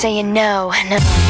saying no, no.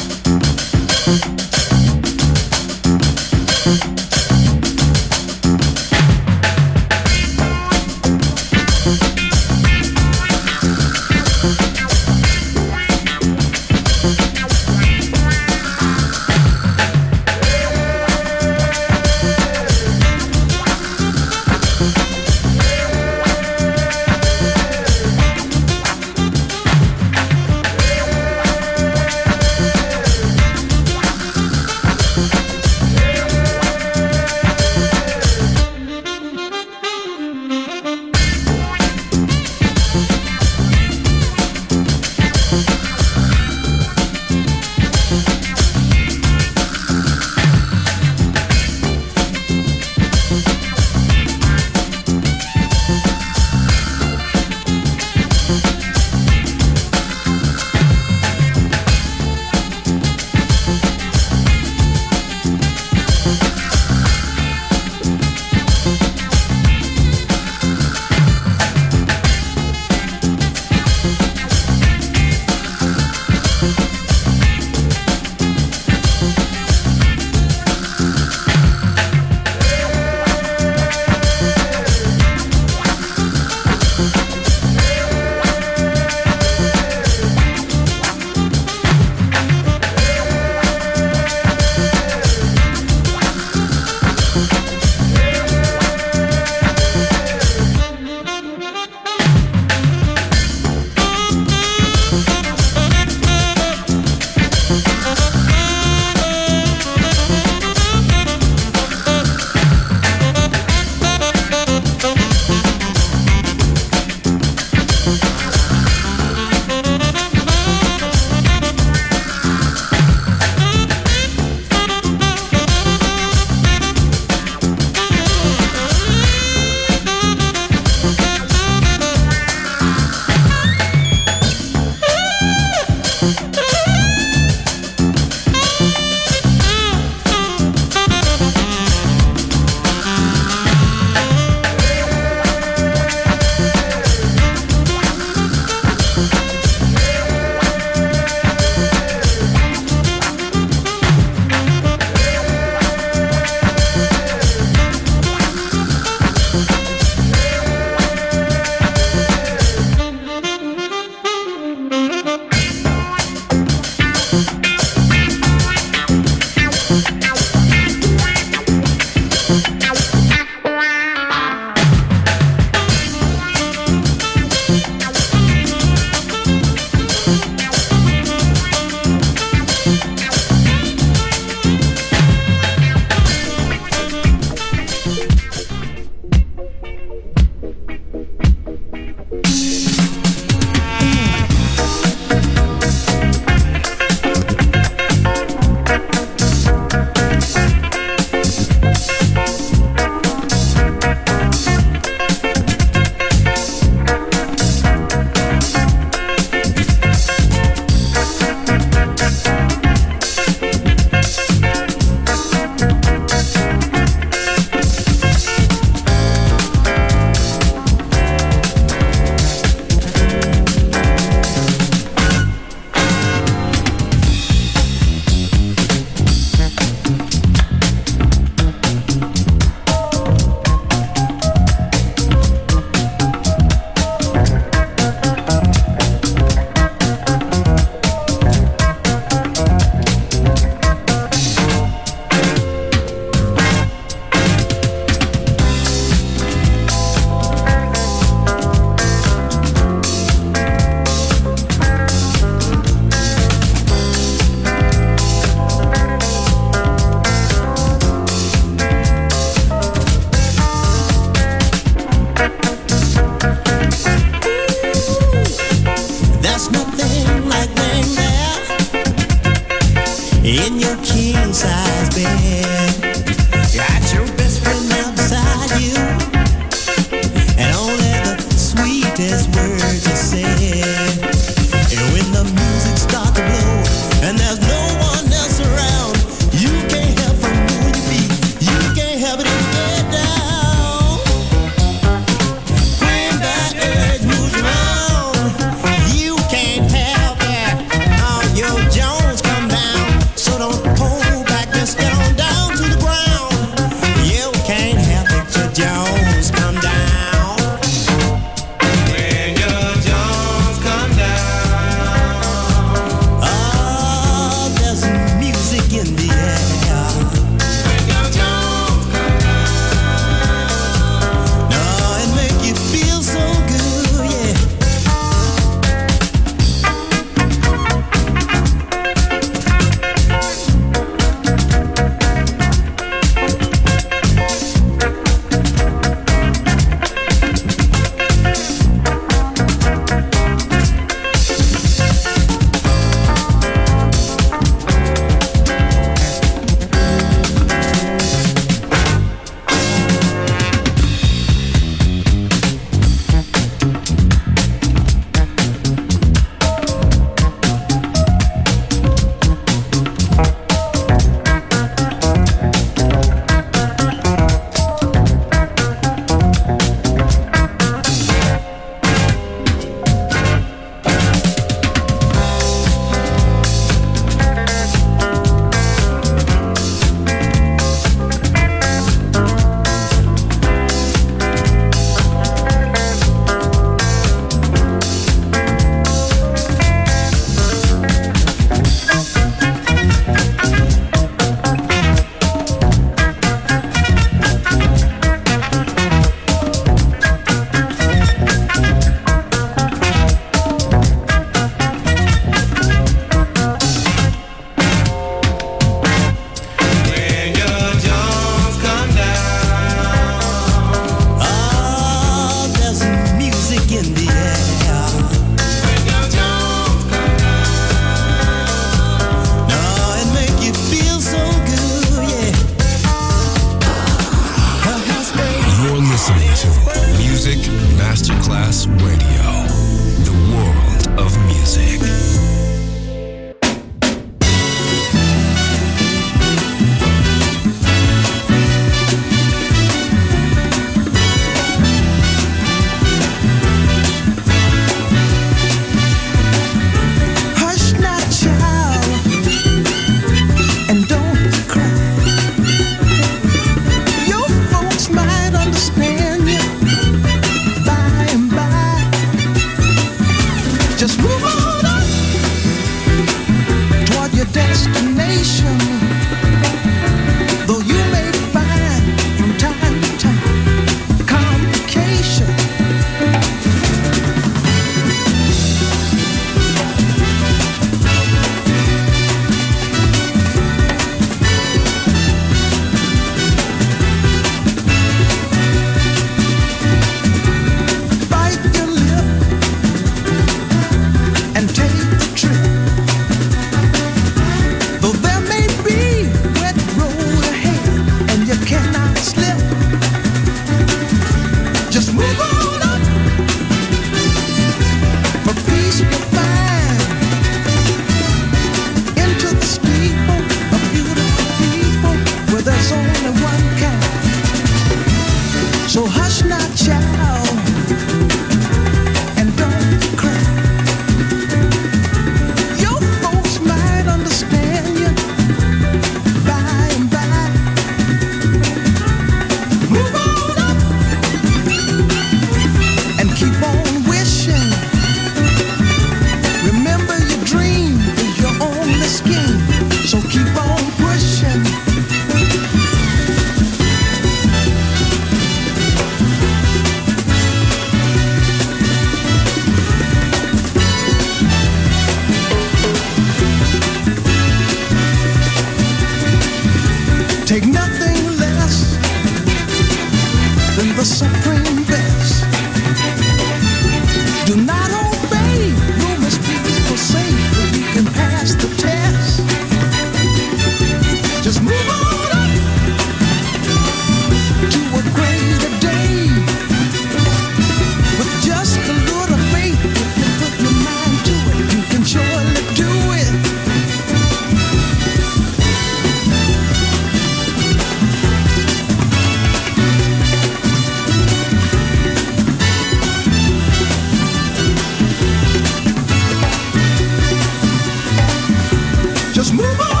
move on.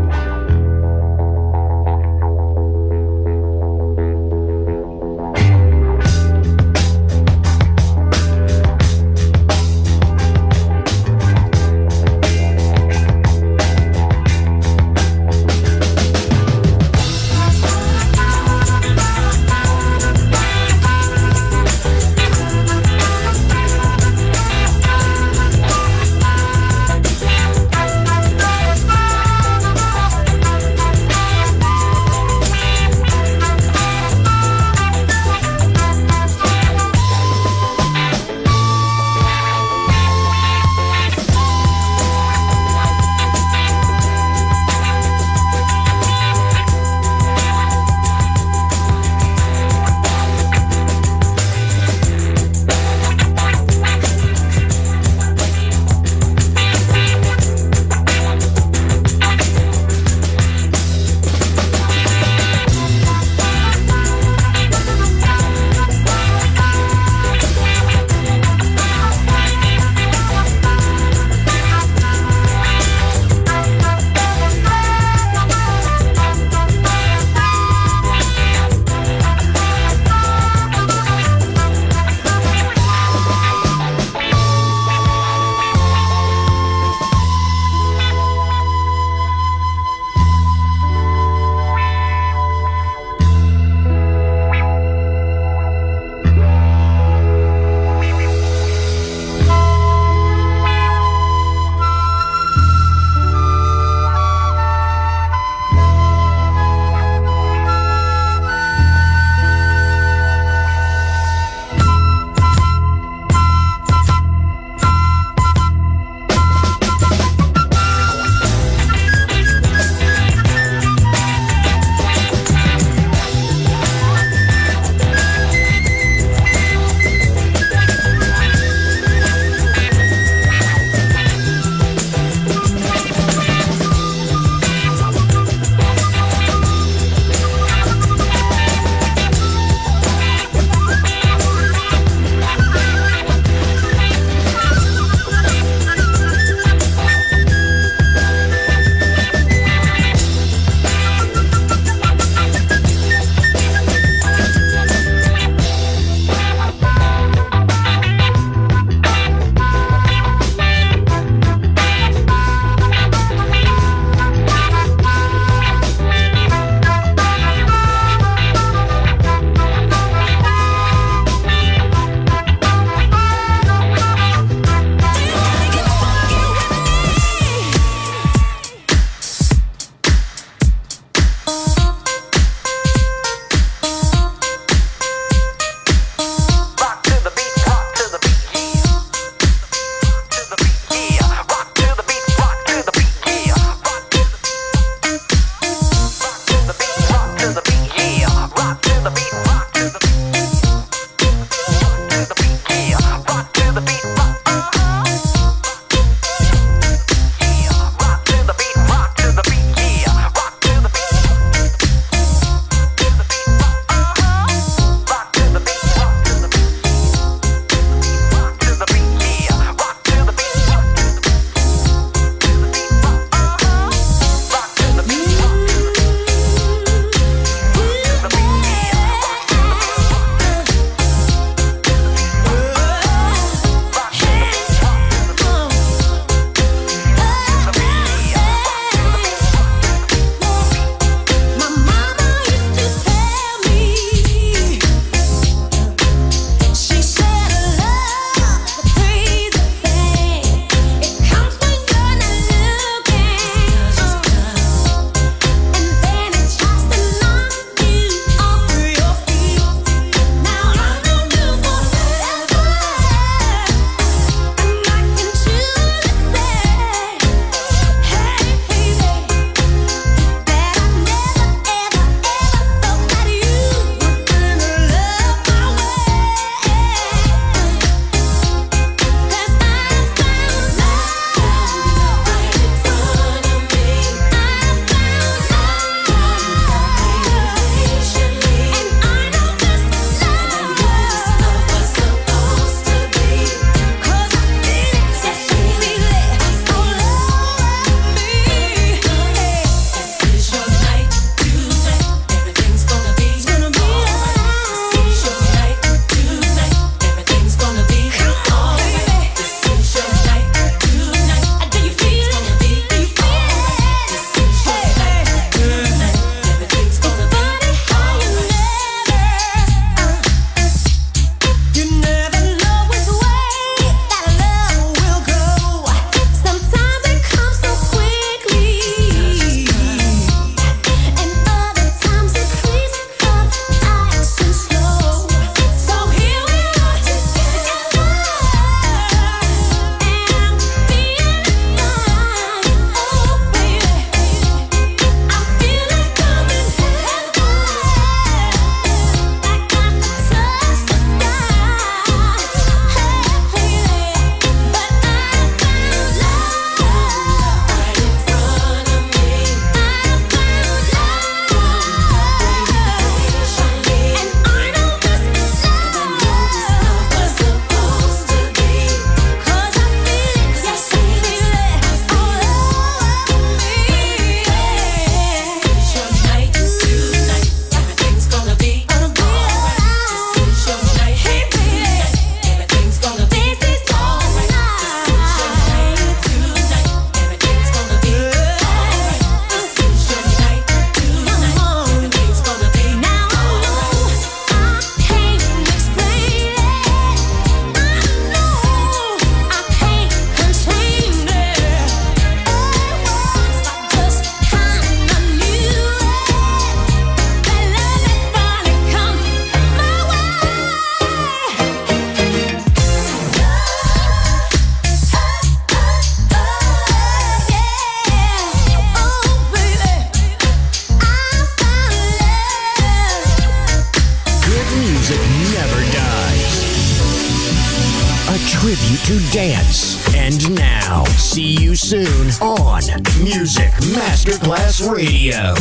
Radio.